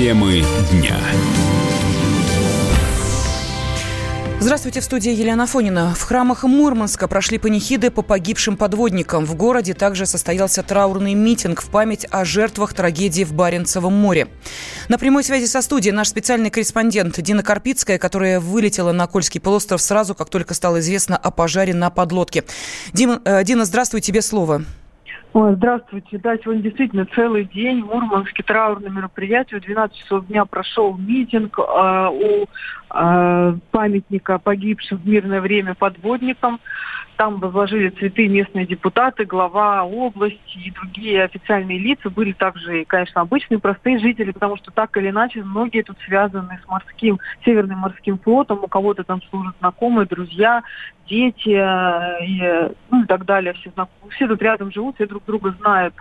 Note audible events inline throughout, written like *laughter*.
Темы дня. Здравствуйте, в студии Елена Фонина. В храмах Мурманска прошли панихиды по погибшим подводникам. В городе также состоялся траурный митинг в память о жертвах трагедии в Баренцевом море. На прямой связи со студией наш специальный корреспондент Дина Карпицкая, которая вылетела на Кольский полуостров сразу, как только стало известно о пожаре на подлодке. Дима, э, Дина, здравствуй, тебе слово. Ой, здравствуйте. Да, сегодня действительно целый день Мурманске траурное мероприятие. В 12 часов дня прошел митинг э, у памятника погибшим в мирное время подводникам. Там возложили цветы местные депутаты, глава области и другие официальные лица. Были также, конечно, обычные простые жители, потому что так или иначе многие тут связаны с морским, Северным морским флотом. У кого-то там служат знакомые, друзья, дети э, и, ну, и так далее. Все, все тут рядом живут, все друг друга знают.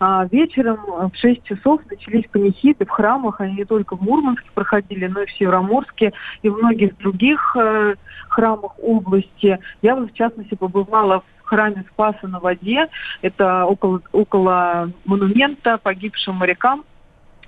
А вечером в 6 часов начались панихиды в храмах. Они не только в Мурманске проходили, но и в Североморске и в многих других э, храмах области. Я, в частности, побывала в храме Спаса на воде. Это около, около монумента погибшим морякам.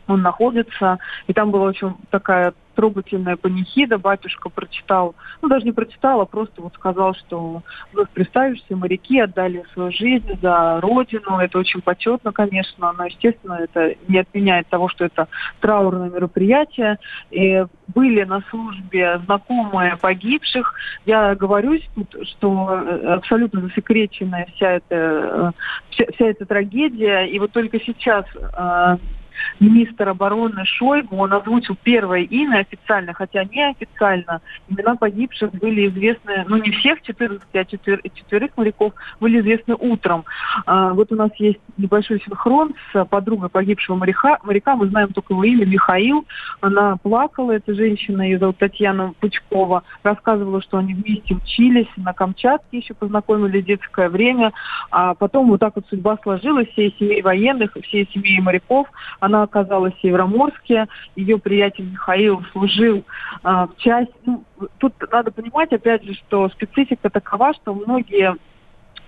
Он находится. И там была очень такая трогательная панихида. Батюшка прочитал, ну даже не прочитал, а просто вот сказал, что вновь представишься, моряки отдали свою жизнь за родину. Это очень почетно, конечно, но, естественно, это не отменяет того, что это траурное мероприятие. И были на службе знакомые погибших. Я говорю что абсолютно засекреченная вся эта, вся, вся эта трагедия. И вот только сейчас э, министр обороны Шойгу, он озвучил первое имя официально, хотя неофициально. Имена погибших были известны, ну не всех 14, а четвер, четверых моряков были известны утром. А, вот у нас есть небольшой синхрон с подругой погибшего моряка. моряка. Мы знаем только его имя Михаил. Она плакала, эта женщина, ее зовут Татьяна Пучкова, рассказывала, что они вместе учились на Камчатке, еще познакомили детское время. А потом вот так вот судьба сложилась, всей семьи военных, всей семьи моряков она оказалась в Североморске, ее приятель Михаил служил а, в части... Ну, тут надо понимать, опять же, что специфика такова, что многие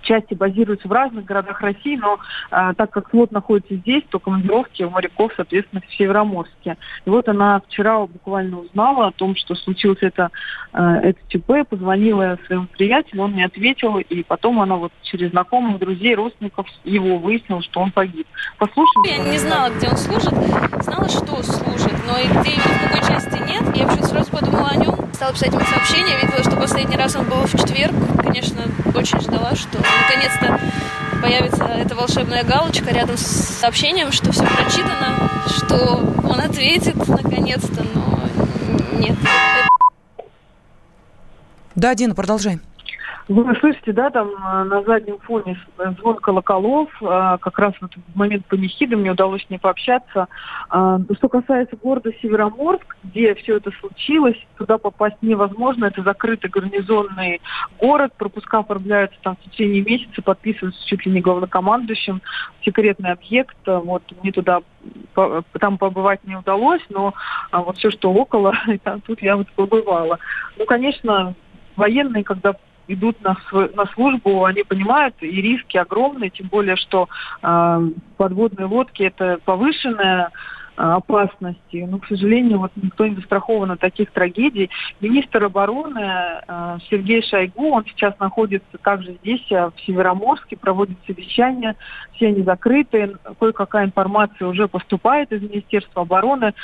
части базируются в разных городах России, но э, так как флот находится здесь, то командировки у моряков, соответственно, в Североморске. И вот она вчера буквально узнала о том, что случилось это, э, это ЧП, позвонила своему приятелю, он мне ответил, и потом она вот через знакомых, друзей, родственников его выяснила, что он погиб. Послушаем. Я не знала, где он служит, знала, что служит, но и где именно, в какой части нет. Я вообще сразу подумала о нем, стала писать ему сообщение, видела, что последний раз он был в четверг, конечно, очень ждала, что наконец-то появится эта волшебная галочка рядом с сообщением, что все прочитано, что он ответит наконец-то, но нет. Да, Дина, продолжай. Вы слышите, да, там э, на заднем фоне звон колоколов, э, как раз вот в момент панихиды мне удалось с ней пообщаться. А, что касается города Североморск, где все это случилось, туда попасть невозможно, это закрытый гарнизонный город, пропуска оформляются там в течение месяца, подписываются чуть ли не главнокомандующим, секретный объект, вот мне туда там побывать не удалось, но а, вот все, что около, *laughs* тут я вот побывала. Ну, конечно, военные, когда идут на, на службу, они понимают, и риски огромные, тем более, что э, подводные лодки это повышенная Э, опасности. Но, к сожалению, вот никто не застрахован от таких трагедий. Министр обороны э, Сергей Шойгу, он сейчас находится также здесь, в Североморске, проводит совещания, все они закрыты, кое-какая информация уже поступает из Министерства обороны.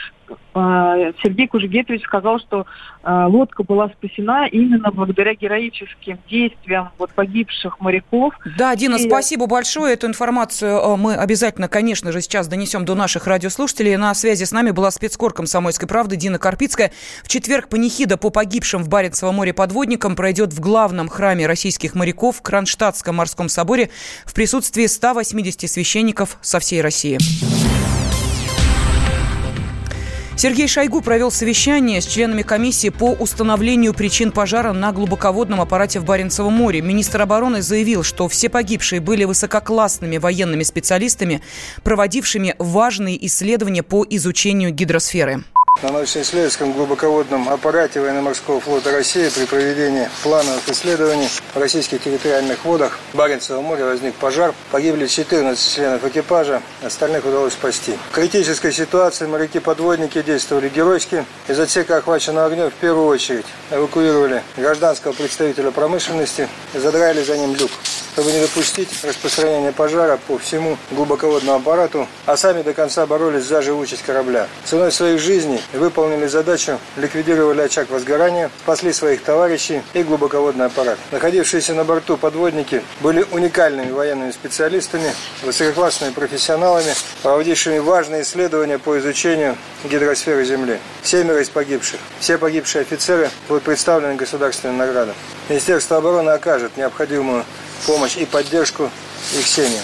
Сергей Кужегетович сказал, что лодка была спасена именно благодаря героическим действиям вот погибших моряков. Да, Дина, и... спасибо большое. Эту информацию мы обязательно, конечно же, сейчас донесем до наших радиослушателей на связи с нами была спецкор комсомольской правды Дина Карпицкая. В четверг панихида по погибшим в Баренцевом море подводникам пройдет в главном храме российских моряков в Кронштадтском морском соборе в присутствии 180 священников со всей России. Сергей Шойгу провел совещание с членами комиссии по установлению причин пожара на глубоководном аппарате в Баренцевом море. Министр обороны заявил, что все погибшие были высококлассными военными специалистами, проводившими важные исследования по изучению гидросферы. На научно-исследовательском глубоководном аппарате военно-морского флота России при проведении плановых исследований в российских территориальных водах Баренцева моря возник пожар. Погибли 14 членов экипажа, остальных удалось спасти. В критической ситуации моряки-подводники действовали геройски. Из отсека охваченного огнем в первую очередь эвакуировали гражданского представителя промышленности задрали за ним люк чтобы не допустить распространения пожара по всему глубоководному аппарату, а сами до конца боролись за живучесть корабля. Ценой своих жизней выполнили задачу, ликвидировали очаг возгорания, спасли своих товарищей и глубоководный аппарат. Находившиеся на борту подводники были уникальными военными специалистами, высококлассными профессионалами, проводившими важные исследования по изучению гидросферы Земли. Семеро из погибших. Все погибшие офицеры будут представлены государственным наградам. Министерство обороны окажет необходимую помощь и поддержку их семьям.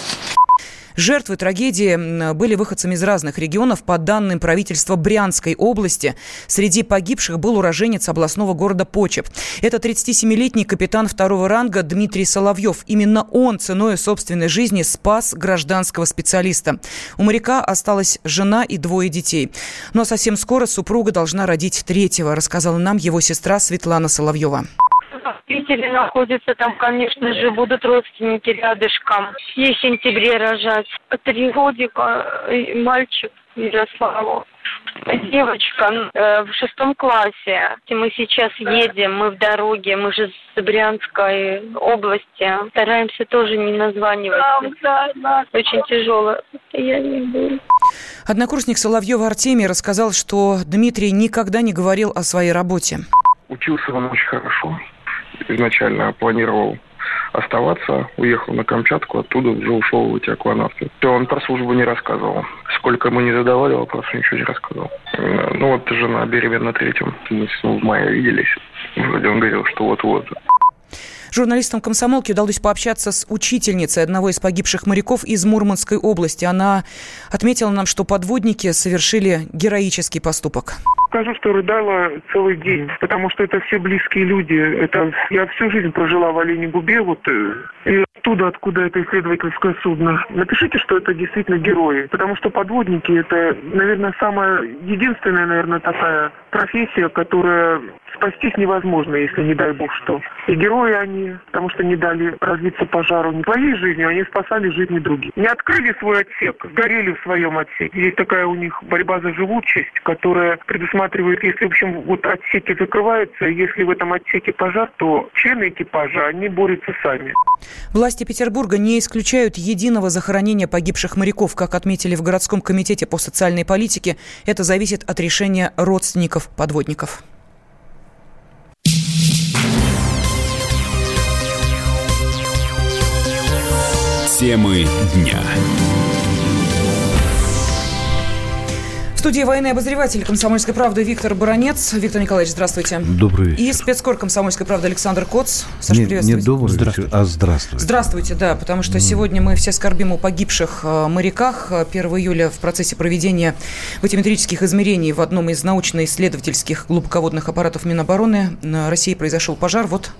Жертвы трагедии были выходцами из разных регионов. По данным правительства Брянской области, среди погибших был уроженец областного города Почеп. Это 37-летний капитан второго ранга Дмитрий Соловьев. Именно он ценой собственной жизни спас гражданского специалиста. У моряка осталась жена и двое детей. Но совсем скоро супруга должна родить третьего, рассказала нам его сестра Светлана Соловьева. Питере находятся, там, конечно же, будут родственники рядышком. Ей в сентябре рожать. Три годика мальчик Ярославу. Девочка э, в шестом классе. Мы сейчас едем, мы в дороге, мы же с Брянской области. Стараемся тоже не названивать. Очень тяжело. Я не буду. Однокурсник Соловьева Артемий рассказал, что Дмитрий никогда не говорил о своей работе. Учился он очень хорошо изначально планировал оставаться, уехал на Камчатку, оттуда уже ушел в эти акванавты. То он про службу не рассказывал. Сколько мы не задавали вопросов, ничего не рассказывал. Ну вот жена беременна третьем, мы в мае виделись. Вроде он говорил, что вот-вот. Журналистам комсомолки удалось пообщаться с учительницей одного из погибших моряков из Мурманской области. Она отметила нам, что подводники совершили героический поступок скажу, что рыдала целый день, потому что это все близкие люди. Это я всю жизнь прожила в Олене Губе, вот э, и оттуда, откуда это исследовательское судно. Напишите, что это действительно герои, потому что подводники это, наверное, самая единственная, наверное, такая профессия, которая спастись невозможно, если не дай бог что. И герои они, потому что не дали развиться пожару не своей жизнью, они спасали жизни других. Не открыли свой отсек, сгорели в своем отсеке. Есть такая у них борьба за живучесть, которая предусматривает, если, в общем, вот отсеки закрываются, если в этом отсеке пожар, то члены экипажа, они борются сами. Власти Петербурга не исключают единого захоронения погибших моряков. Как отметили в городском комитете по социальной политике, это зависит от решения родственников подводников. Темы дня. Студии военный обозреватель «Комсомольской правды» Виктор Баранец. Виктор Николаевич, здравствуйте. Добрый вечер. И спецкор «Комсомольской правды» Александр Коц. Саша, не, приветствую. Не добрый здравствуйте. а здравствуйте. Здравствуйте, да, потому что mm. сегодня мы все скорбим о погибших э, моряках. 1 июля в процессе проведения батиметрических измерений в одном из научно-исследовательских глубоководных аппаратов Минобороны на России произошел пожар. Вот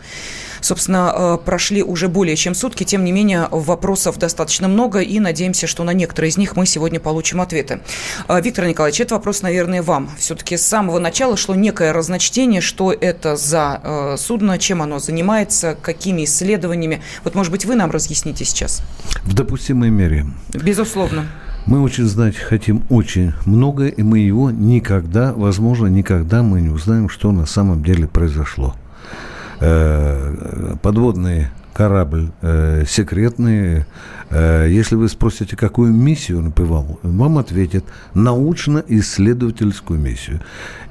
Собственно, э, прошли уже более чем сутки, тем не менее вопросов достаточно много, и надеемся, что на некоторые из них мы сегодня получим ответы. Э, Виктор Николаевич, это вопрос, наверное, вам. Все-таки с самого начала шло некое разночтение, что это за э, судно, чем оно занимается, какими исследованиями. Вот, может быть, вы нам разъясните сейчас? В допустимой мере. Безусловно. Мы очень знать хотим очень много, и мы его никогда, возможно, никогда мы не узнаем, что на самом деле произошло. Э, подводный корабль э, секретный. Э, если вы спросите, какую миссию он выполнял, вам ответят научно-исследовательскую миссию.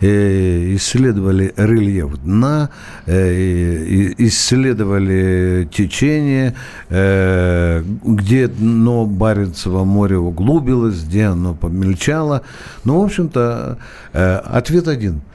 Э, исследовали рельеф дна, э, исследовали течение, э, где дно Баренцева моря углубилось, где оно помельчало. Ну, в общем-то, э, ответ один –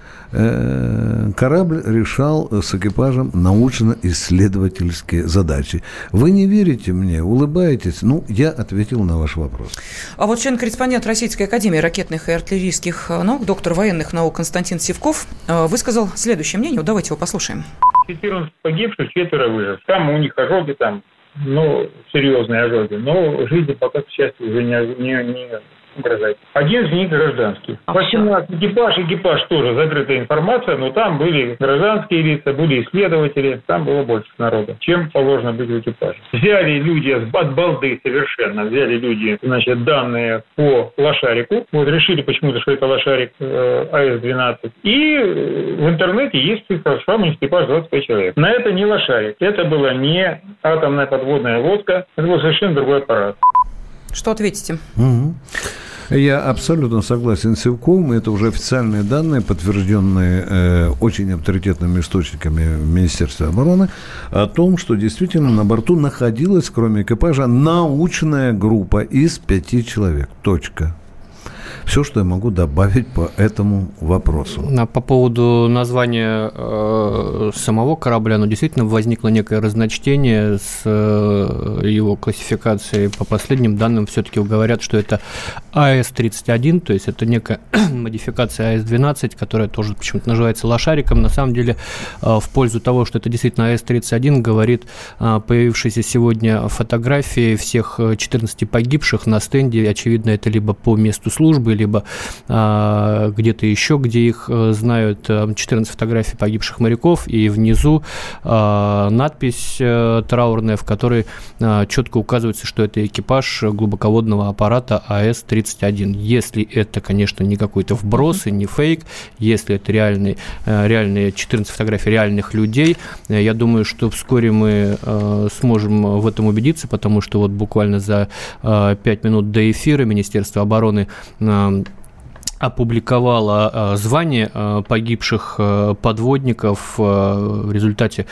корабль решал с экипажем научно-исследовательские задачи. Вы не верите мне, улыбаетесь? Ну, я ответил на ваш вопрос. А вот член-корреспондент Российской Академии ракетных и артиллерийских наук, доктор военных наук Константин Севков, э, высказал следующее мнение. Давайте его послушаем. 14 погибших, четверо выжив. Там у них ожоги там, ну, серьезные ожоги. Но жизни пока, к счастью, уже не, не, не угрожать. Один из них гражданский. 18 экипаж, экипаж тоже закрытая информация, но там были гражданские лица, были исследователи, там было больше народа, чем положено быть в экипаже. Взяли люди от балды совершенно, взяли люди, значит, данные по лошарику, вот решили почему-то, что это лошарик э, АС-12, и э, в интернете есть цифра, что экипаж 25 человек. На это не лошарик, это была не атомная подводная лодка, это был совершенно другой аппарат. Что ответите? Угу. Я абсолютно согласен с Севковым. Это уже официальные данные, подтвержденные э, очень авторитетными источниками Министерства обороны, о том, что действительно на борту находилась, кроме экипажа, научная группа из пяти человек. Точка. Все, что я могу добавить по этому вопросу. По поводу названия э, самого корабля, ну, действительно возникло некое разночтение с э, его классификацией. По последним данным все-таки говорят, что это АС-31, то есть это некая *clears throat* модификация АС-12, которая тоже почему-то называется лошариком. На самом деле, э, в пользу того, что это действительно АС-31, говорит э, появившиеся сегодня фотографии всех 14 погибших на стенде. Очевидно, это либо по месту службы, либо а, где-то еще, где их э, знают. 14 фотографий погибших моряков, и внизу а, надпись а, траурная, в которой а, четко указывается, что это экипаж глубоководного аппарата АС-31. Если это, конечно, не какой-то вброс и не фейк, если это реальные, э, реальные 14 фотографий реальных людей, я думаю, что вскоре мы сможем в этом убедиться, потому что вот буквально за 5 минут до эфира Министерство обороны Um, опубликовала а, звание а, погибших а, подводников. В результате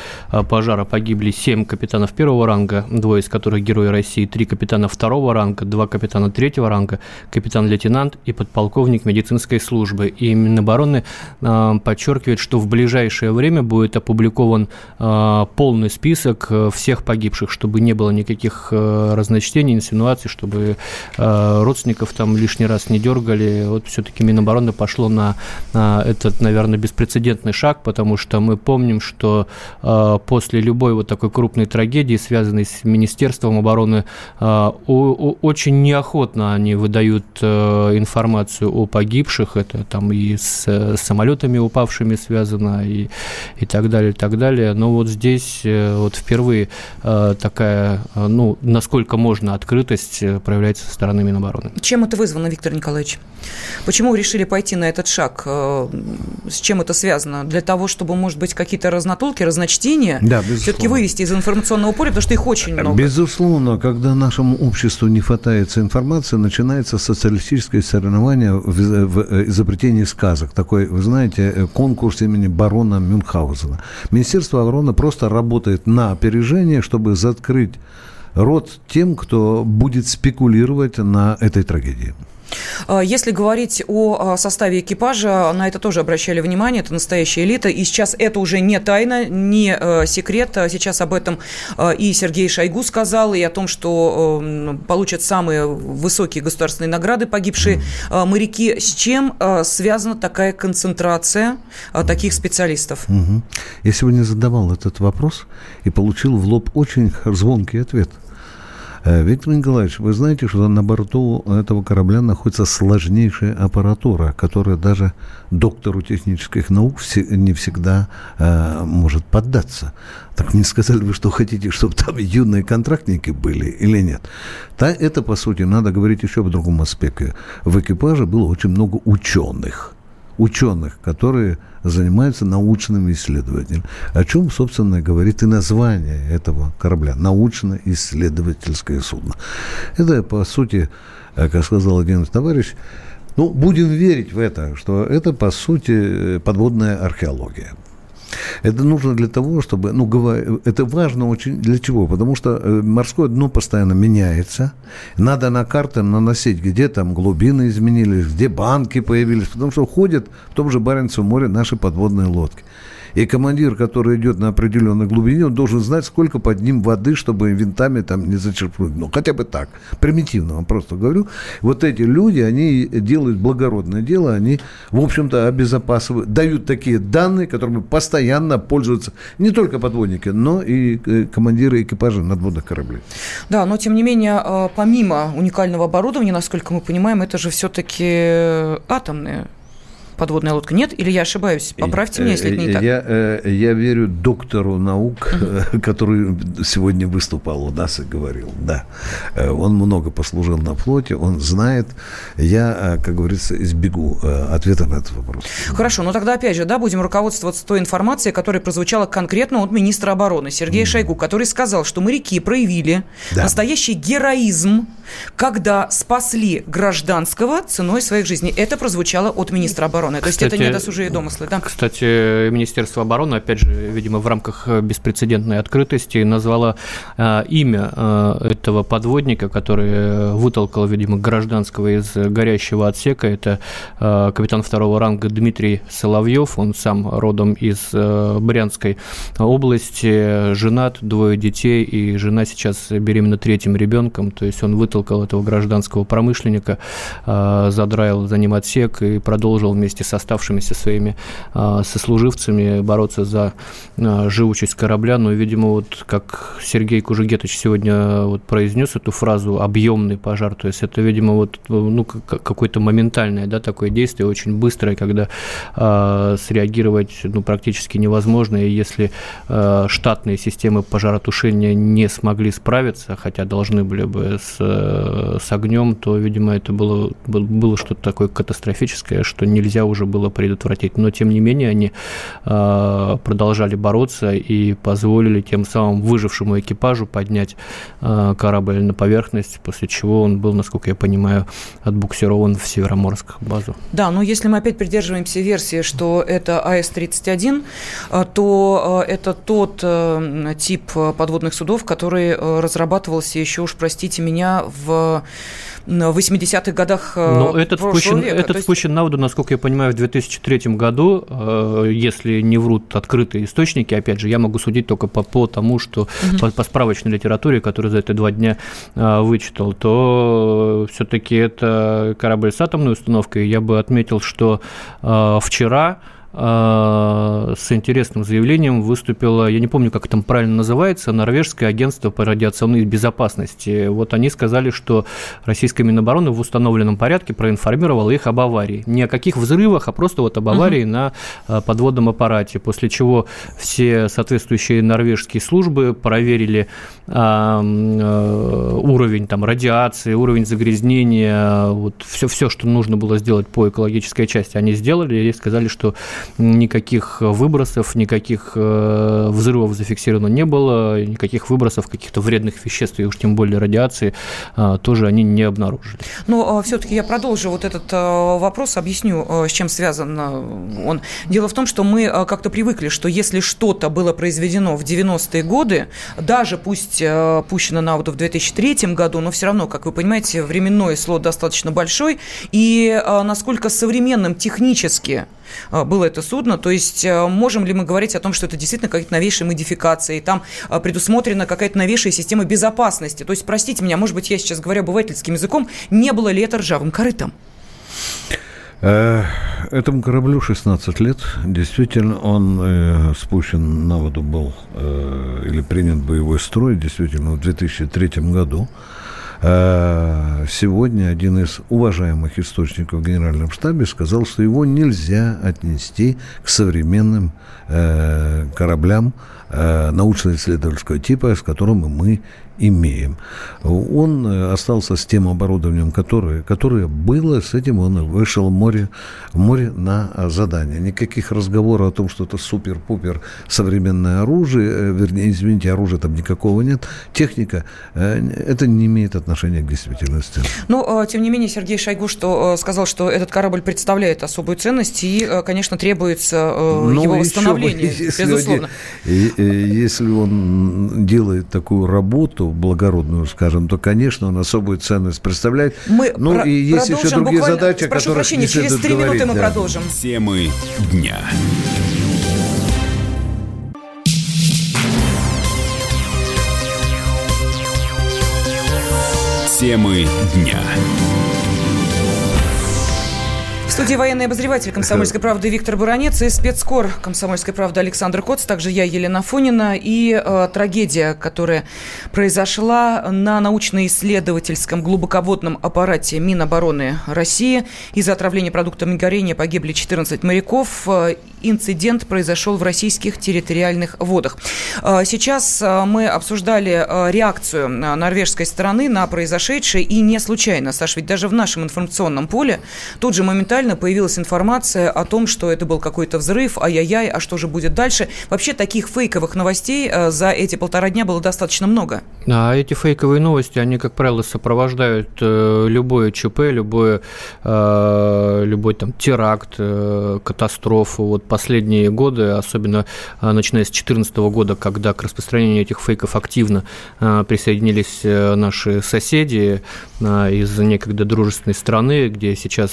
пожара погибли 7 капитанов первого ранга, двое из которых герои России, три капитана второго ранга, два капитана третьего ранга, капитан-лейтенант и подполковник медицинской службы. И Минобороны подчеркивает, что в ближайшее время будет опубликован полный список всех погибших, чтобы не было никаких разночтений, инсинуаций, чтобы родственников там лишний раз не дергали. Вот все-таки все-таки Минобороны пошло на, на этот, наверное, беспрецедентный шаг, потому что мы помним, что э, после любой вот такой крупной трагедии, связанной с Министерством обороны, э, о, очень неохотно они выдают э, информацию о погибших. Это там и с, с самолетами упавшими связано, и, и так далее, и так далее. Но вот здесь э, вот впервые э, такая, э, ну, насколько можно, открытость э, проявляется со стороны Минобороны. Чем это вызвано, Виктор Николаевич? Почему вы решили пойти на этот шаг? Э, с чем это связано? Для того, чтобы, может быть, какие-то разнотолки, разночтения да, все-таки вывести из информационного поля, потому что их очень много. Безусловно, когда нашему обществу не хватает информации, начинается социалистическое соревнование в, в изобретении сказок. Такой, вы знаете, конкурс имени барона Мюнхгаузена. Министерство обороны просто работает на опережение, чтобы закрыть рот тем, кто будет спекулировать на этой трагедии. А, если говорить о а, составе экипажа, на это тоже обращали внимание, это настоящая элита, и сейчас это уже не тайна, не э, секрет, сейчас об этом и Сергей Шойгу сказал, и о том, что получат самые высокие государственные награды погибшие моряки. С чем связана такая концентрация таких специалистов? Я сегодня задавал этот вопрос и получил в лоб очень звонкий ответ – Виктор Николаевич, вы знаете, что на борту этого корабля находится сложнейшая аппаратура, которая даже доктору технических наук не всегда э, может поддаться. Так мне сказали, вы что хотите, чтобы там юные контрактники были или нет? Да, это, по сути, надо говорить еще в другом аспекте. В экипаже было очень много ученых. Ученых, которые занимаются научным исследованием. О чем, собственно, говорит и название этого корабля. Научно-исследовательское судно. Это, по сути, э, как сказал один товарищ, ну, будем верить в это, что это, по сути, подводная археология. Это нужно для того, чтобы, ну, это важно очень для чего? Потому что э, морское дно постоянно меняется. Надо на карты наносить, где там глубины изменились, где банки появились, потому что ходят в том же Баренцевом море наши подводные лодки. И командир, который идет на определенной глубине, он должен знать, сколько под ним воды, чтобы винтами там не зачерпнуть. Ну, хотя бы так. Примитивно вам просто говорю. Вот эти люди, они делают благородное дело, они, в общем-то, обезопасивают, дают такие данные, которыми постоянно пользуются не только подводники, но и э, командиры экипажа надводных кораблей. Да, но тем не менее, э, помимо уникального оборудования, насколько мы понимаем, это же все-таки атомные подводная лодка. Нет? Или я ошибаюсь? Поправьте меня, если это не я, так. Я, я верю доктору наук, угу. который сегодня выступал у нас и говорил. Да. Он много послужил на флоте, он знает. Я, как говорится, избегу ответа на этот вопрос. Хорошо, но тогда опять же, да, будем руководствоваться той информацией, которая прозвучала конкретно от министра обороны Сергея. Шойгу, который сказал, что моряки проявили да. настоящий героизм, когда спасли гражданского ценой своих жизней. Это прозвучало от министра обороны. То кстати, есть это не досужие домыслы, да? Кстати, Министерство обороны, опять же, видимо, в рамках беспрецедентной открытости назвало э, имя э, этого подводника, который вытолкал, видимо, гражданского из горящего отсека. Это э, капитан второго ранга Дмитрий Соловьев. Он сам родом из э, Брянской области, женат, двое детей, и жена сейчас беременна третьим ребенком. То есть он вытолкал этого гражданского промышленника, э, задраил за ним отсек и продолжил вместе с оставшимися своими э, сослуживцами бороться за э, живучесть корабля. Но, видимо, вот как Сергей Кужегетович сегодня вот произнес эту фразу «объемный пожар», то есть это, видимо, вот ну, какое-то моментальное да, такое действие, очень быстрое, когда среагировать ну, практически невозможно. И если штатные системы пожаротушения не смогли справиться, хотя должны были бы с, с огнем, то, видимо, это было, было что-то такое катастрофическое, что нельзя уже было предотвратить. Но, тем не менее, они э, продолжали бороться и позволили тем самым выжившему экипажу поднять э, корабль на поверхность, после чего он был, насколько я понимаю, отбуксирован в Североморск базу. Да, но если мы опять придерживаемся версии, что это АС-31, то это тот тип подводных судов, который разрабатывался еще уж, простите меня, в 80-х годах Но этот впущен, века. Этот есть... впущен на воду, насколько я понимаю, в 2003 году, если не врут открытые источники, опять же, я могу судить только по, по тому, что угу. по, по справочной литературе, которую за эти два дня вычитал, то все-таки это корабль с атомной установкой. Я бы отметил, что вчера с интересным заявлением выступило, я не помню, как это правильно называется, Норвежское агентство по радиационной безопасности. Вот они сказали, что российская Минобороны в установленном порядке проинформировала их об аварии. Не о каких взрывах, а просто вот об аварии угу. на а, подводном аппарате, после чего все соответствующие норвежские службы проверили а, уровень там, радиации, уровень загрязнения, вот все, все, что нужно было сделать по экологической части, они сделали и сказали, что никаких выбросов, никаких э, взрывов зафиксировано не было, никаких выбросов каких-то вредных веществ, и уж тем более радиации, э, тоже они не обнаружили. Но э, все-таки я продолжу вот этот вопрос, объясню, с чем связан он. Дело в том, что мы как-то привыкли, что если что-то было произведено в 90-е годы, даже пусть пущено на воду в 2003 году, но все равно, как вы понимаете, временной слот достаточно большой, и насколько современным технически было это судно. То есть э, можем ли мы говорить о том, что это действительно какая-то новейшая модификация, и там э, предусмотрена какая-то новейшая система безопасности? То есть, простите меня, может быть, я сейчас говорю обывательским языком, не было ли это ржавым корытом? Э, этому кораблю 16 лет. Действительно, он э, спущен на воду был э, или принят боевой строй, действительно, в 2003 году. Э, сегодня один из уважаемых источников в Генеральном штабе сказал, что его нельзя отнести к современным э, кораблям э, научно-исследовательского типа, с которым мы имеем. Он э, остался с тем оборудованием, которое, которое было, с этим он вышел в море, в море на задание. Никаких разговоров о том, что это супер-пупер современное оружие, э, вернее, извините, оружия там никакого нет, техника, э, это не имеет отношения к действительности. Но, тем не менее, Сергей Шойгу что, сказал, что этот корабль представляет особую ценность и, конечно, требуется ну, его *laughs* восстановление, если безусловно. Он, если он делает такую работу, эту благородную, скажем, то, конечно, он особую ценность представляет. Мы ну про- и есть еще другие буквально, задачи, о которых прощения, через три говорить, минуты мы да. продолжим. Темы дня. Темы дня. В студии военный обозреватель «Комсомольской *laughs* правды» Виктор Буранец и спецкор «Комсомольской правды» Александр Коц, также я, Елена Фонина. И э, трагедия, которая произошла на научно-исследовательском глубоководном аппарате Минобороны России. Из-за отравления продуктами горения погибли 14 моряков. Э, инцидент произошел в российских территориальных водах. Э, сейчас э, мы обсуждали реакцию норвежской стороны на произошедшее. И не случайно, Саш, ведь даже в нашем информационном поле тут же моментально моментально появилась информация о том, что это был какой-то взрыв, ай-яй-яй, а что же будет дальше. Вообще таких фейковых новостей э, за эти полтора дня было достаточно много. А эти фейковые новости, они, как правило, сопровождают э, любое ЧП, любое, э, любой там теракт, катастрофу. Вот последние годы, особенно начиная с 2014 года, когда к распространению этих фейков активно присоединились наши соседи из некогда дружественной страны, где сейчас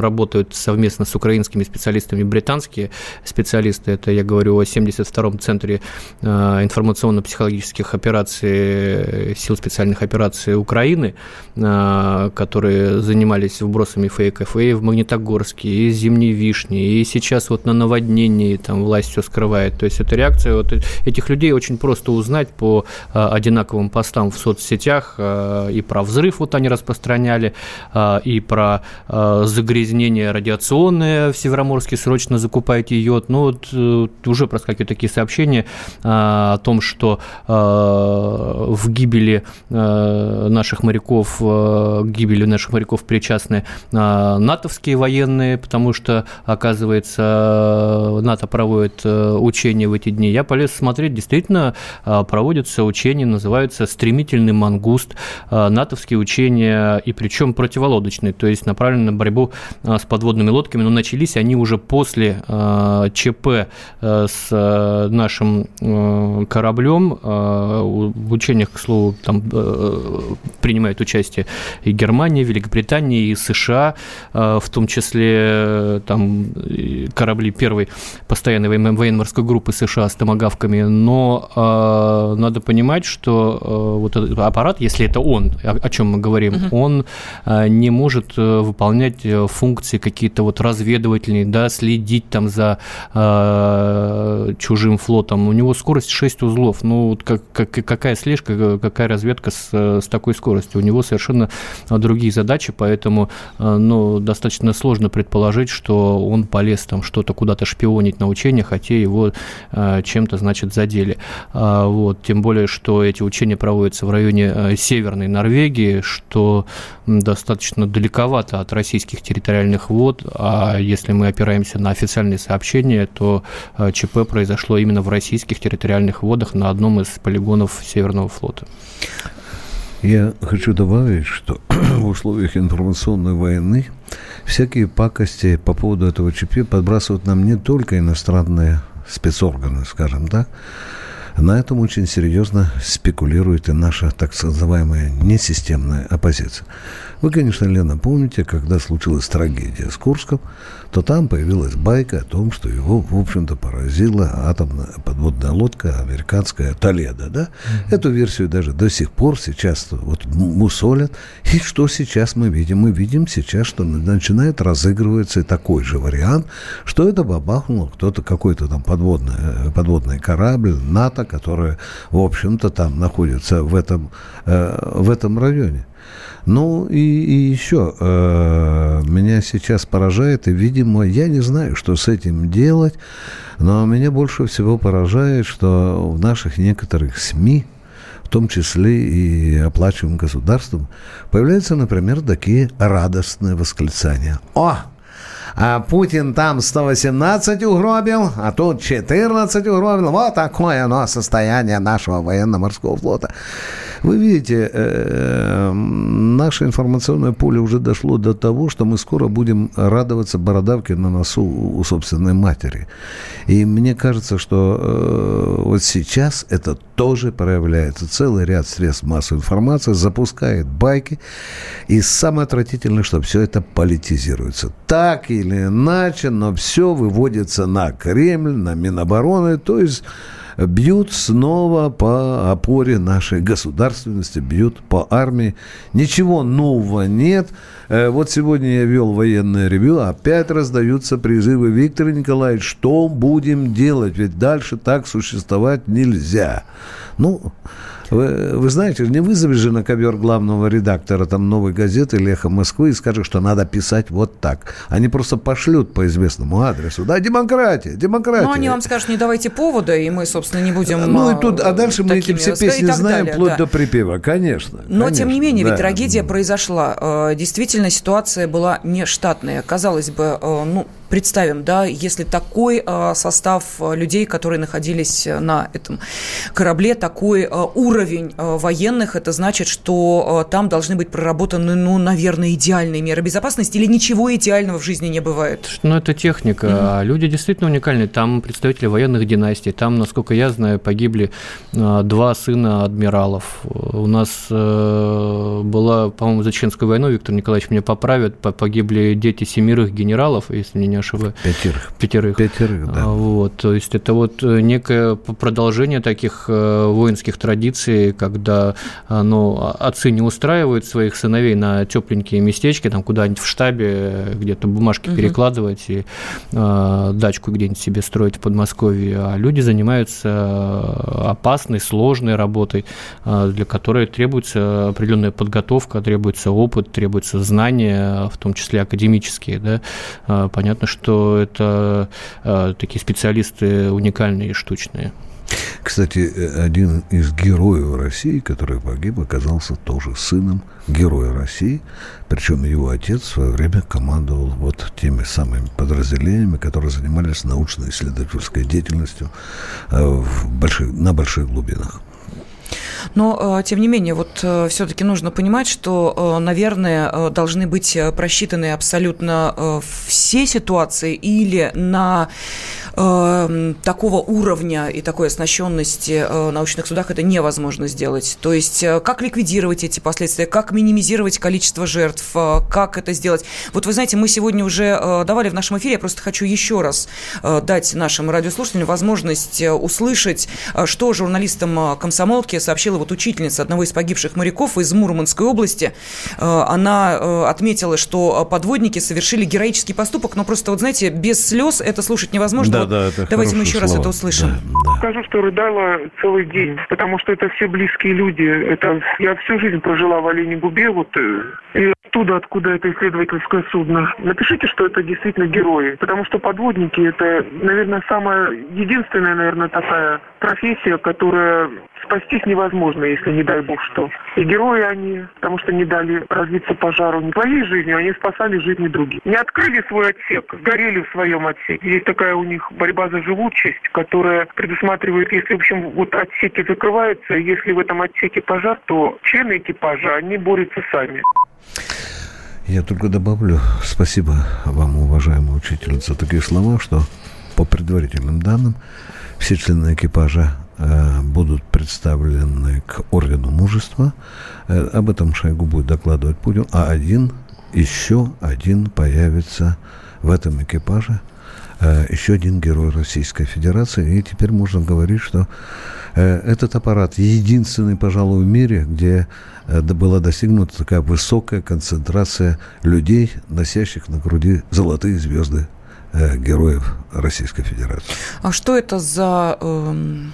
работают совместно с украинскими специалистами британские специалисты. Это я говорю о 72-м центре э, информационно-психологических операций э, сил специальных операций Украины, э, которые занимались вбросами фейков и в Магнитогорске, и Зимней Вишне, и сейчас вот на наводнении там власть все скрывает. То есть это реакция вот этих людей очень просто узнать по одинаковым постам в соцсетях и про взрыв вот они распространяли, и про загрязнение загрязнение радиационное в Североморске, срочно закупайте йод. Ну, вот э, уже проскакивают такие сообщения а, о том, что а, в гибели наших моряков, гибели наших моряков причастны натовские военные, потому что, оказывается, НАТО проводит учения в эти дни. Я полез смотреть, действительно проводятся учения, называются «Стремительный мангуст», натовские учения, и причем противолодочные, то есть направлены на борьбу Э, с подводными лодками, но начались они уже после э, ЧП э, с нашим кораблем. В учениях, к слову, там принимают участие и Германия, и Великобритания, и США, в том числе там корабли первой постоянной военно-морской группы США с томогавками. Но надо понимать, что вот этот аппарат, если это он, о чем мы говорим, угу. он не может выполнять функции какие-то вот разведывательные, да, следить там за э, чужим флотом. У него скорость 6 узлов. Ну, вот как, как, какая слежка, какая разведка с, с такой скоростью? У него совершенно другие задачи, поэтому э, ну, достаточно сложно предположить, что он полез там что-то куда-то шпионить на учениях, хотя его э, чем-то, значит, задели. А, вот, тем более, что эти учения проводятся в районе э, Северной Норвегии, что достаточно далековато от российских территорий территориальных вод, а если мы опираемся на официальные сообщения, то э, ЧП произошло именно в российских территориальных водах на одном из полигонов Северного флота. Я хочу добавить, что *clears throat* в условиях информационной войны всякие пакости по поводу этого ЧП подбрасывают нам не только иностранные спецорганы, скажем так, на этом очень серьезно спекулирует и наша так называемая несистемная оппозиция. Вы, конечно, Лена, помните, когда случилась трагедия с Курском, то там появилась байка о том, что его, в общем-то, поразила атомная подводная лодка американская Толедо, да? Mm-hmm. Эту версию даже до сих пор сейчас вот мусолят. И что сейчас мы видим? Мы видим сейчас, что начинает разыгрываться такой же вариант, что это бабахнул кто-то, какой-то там подводный, э, подводный корабль НАТО, который, в общем-то, там находится в этом, э, в этом районе. Ну и, и еще э, меня сейчас поражает, и, видимо, я не знаю, что с этим делать, но меня больше всего поражает, что в наших некоторых СМИ, в том числе и оплачиваемым государством, появляются, например, такие радостные восклицания. О, а Путин там 118 угробил, а тут 14 угробил. Вот такое оно состояние нашего военно-морского флота. Вы видите, э, наше информационное поле уже дошло до того, что мы скоро будем радоваться бородавке на носу у собственной матери. И мне кажется, что э, вот сейчас это тоже проявляется. Целый ряд средств массовой информации запускает байки. И самое отвратительное, что все это политизируется. Так или иначе, но все выводится на Кремль, на Минобороны. То есть бьют снова по опоре нашей государственности, бьют по армии. Ничего нового нет. Э, вот сегодня я вел военное ревю, опять раздаются призывы. Виктор Николаевич, что будем делать? Ведь дальше так существовать нельзя. Ну, вы, вы знаете, не вызовешь же на ковер главного редактора там новой газеты «Леха Москвы» и скажешь, что надо писать вот так. Они просто пошлют по известному адресу. Да, демократия, демократия. Ну, они вам скажут, не давайте повода, и мы, собственно, не будем Ну, и тут, а дальше мы эти все песни знаем, далее, вплоть да. до припева, конечно. Но, конечно, тем не менее, да. ведь трагедия произошла. Э, действительно, ситуация была нештатная. Казалось бы, э, ну, представим, да, если такой э, состав людей, которые находились на этом корабле, такой уровень уровень э, военных, это значит, что э, там должны быть проработаны, ну, наверное, идеальные меры безопасности или ничего идеального в жизни не бывает? Ну, это техника. А люди действительно уникальны. Там представители военных династий. Там, насколько я знаю, погибли э, два сына адмиралов. У нас была, по-моему, за Чеченскую войну, Виктор Николаевич меня поправит, погибли дети семерых генералов, если меня не ошибаюсь. Пятерых. Пятерых. Пятерых, да. Вот, то есть это вот некое продолжение таких воинских традиций, когда ну, отцы не устраивают своих сыновей на тепленькие местечки, там куда-нибудь в штабе где-то бумажки угу. перекладывать и э, дачку где-нибудь себе строить в Подмосковье, а люди занимаются опасной, сложной работой, э, для которой требуется определенная подготовка, требуется опыт, требуется знания, в том числе академические. Да? Э, что это э, такие специалисты уникальные и штучные. Кстати, один из героев России, который погиб, оказался тоже сыном героя России. Причем его отец в свое время командовал вот теми самыми подразделениями, которые занимались научно-исследовательской деятельностью э, в больших, на больших глубинах. Но, э, тем не менее, вот э, все-таки нужно понимать, что, наверное, должны быть просчитаны абсолютно все ситуации или на э, такого уровня и такой оснащенности э, научных судах это невозможно сделать. То есть э, как ликвидировать эти последствия, как минимизировать количество жертв, э, как это сделать. Вот вы знаете, мы сегодня уже э, давали в нашем эфире, я просто хочу еще раз э, дать нашим радиослушателям возможность э, услышать, э, что журналистам э, комсомолки сообщила вот учительница одного из погибших моряков из Мурманской области. Э, она э, отметила, что подводники совершили героический поступок, но просто, вот знаете, без слез это слушать невозможно. Да, да, это Давайте мы еще слова. раз это услышим. Да, да. Скажу, что рыдала целый день, потому что это все близкие люди. Это я всю жизнь прожила в Олене Губе, вот э, и оттуда, откуда это исследовательское судно. Напишите, что это действительно герои, потому что подводники это, наверное, самая единственная, наверное, такая профессия, которая спастись невозможно, если не дай бог что. И герои они, потому что не дали развиться пожару не своей жизнью, они спасали жизни других. Не открыли свой отсек, сгорели в своем отсеке. Есть такая у них борьба за живучесть, которая предусматривает, если, в общем, вот отсеки закрываются, если в этом отсеке пожар, то члены экипажа, они борются сами. Я только добавлю, спасибо вам, уважаемый учитель, за такие слова, что по предварительным данным все члены экипажа э, будут представлены к органу мужества. Э, об этом Шойгу будет докладывать Путин. А один, еще один появится в этом экипаже – еще один герой Российской Федерации. И теперь можно говорить, что э, этот аппарат единственный, пожалуй, в мире, где э, была достигнута такая высокая концентрация людей, носящих на груди золотые звезды героев Российской Федерации. А что это за... Эм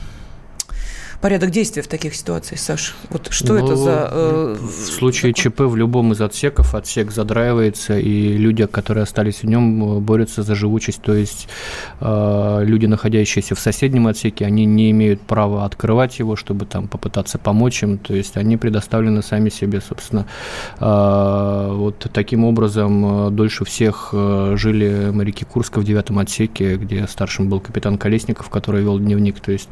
порядок действия в таких ситуациях, Саш? Вот что ну, это за... Э, в случае такой? ЧП в любом из отсеков отсек задраивается, и люди, которые остались в нем, борются за живучесть. То есть э, люди, находящиеся в соседнем отсеке, они не имеют права открывать его, чтобы там попытаться помочь им. То есть они предоставлены сами себе, собственно. Э, вот таким образом э, дольше всех э, жили моряки Курска в девятом отсеке, где старшим был капитан Колесников, который вел дневник. То есть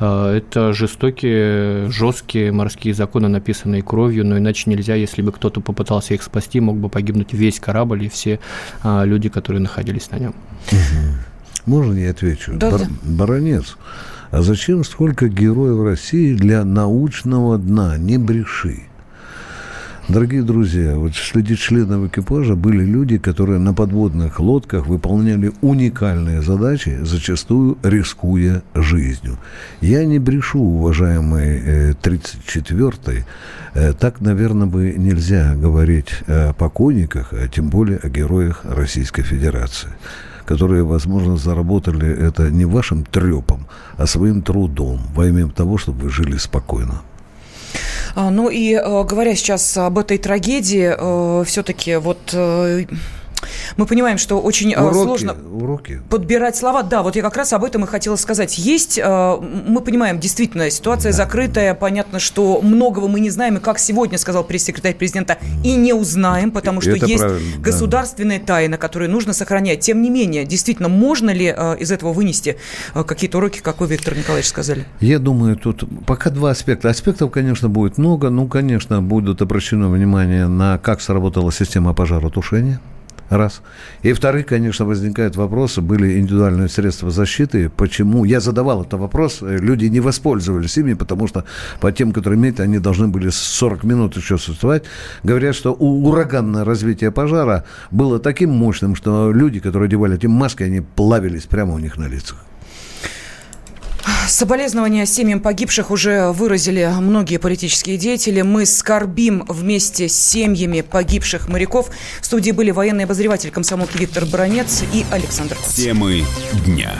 э, это жестокость жестокие, жесткие морские законы, написанные кровью, но иначе нельзя, если бы кто-то попытался их спасти, мог бы погибнуть весь корабль и все а, люди, которые находились на нем. Угу. Можно я отвечу? Да, Бар- да. Баронец, а зачем столько героев России для научного дна? Не бреши. Дорогие друзья, вот среди членов экипажа были люди, которые на подводных лодках выполняли уникальные задачи, зачастую рискуя жизнью. Я не брешу, уважаемый 34-й, э, так, наверное, бы нельзя говорить о покойниках, а тем более о героях Российской Федерации которые, возможно, заработали это не вашим трепом, а своим трудом во имя того, чтобы вы жили спокойно. А, ну и э, говоря сейчас об этой трагедии, э, все-таки вот э, мы понимаем, что очень э, уроки, сложно уроки. подбирать слова. Да, вот я как раз об этом и хотела сказать. Есть, э, мы понимаем, действительно, ситуация да. закрытая. Понятно, что многого мы не знаем. И как сегодня сказал пресс-секретарь президента, и не узнаем, потому что Это есть государственная да. тайна, которую нужно сохранять. Тем не менее, действительно, можно ли э, из этого вынести какие-то уроки, как вы, Виктор Николаевич, сказали? Я думаю, тут пока два аспекта. Аспектов, конечно, будет много. Ну, конечно, будет обращено внимание на как сработала система пожаротушения Раз. И вторых, конечно, возникают вопросы, были индивидуальные средства защиты. Почему? Я задавал этот вопрос, люди не воспользовались ими, потому что по тем, которые имеют, они должны были 40 минут еще существовать. Говорят, что ураганное развитие пожара было таким мощным, что люди, которые одевали эти маски, они плавились прямо у них на лицах. Соболезнования семьям погибших уже выразили многие политические деятели. Мы скорбим вместе с семьями погибших моряков. В студии были военный обозреватель комсомолки Виктор Баранец и Александр Темы дня.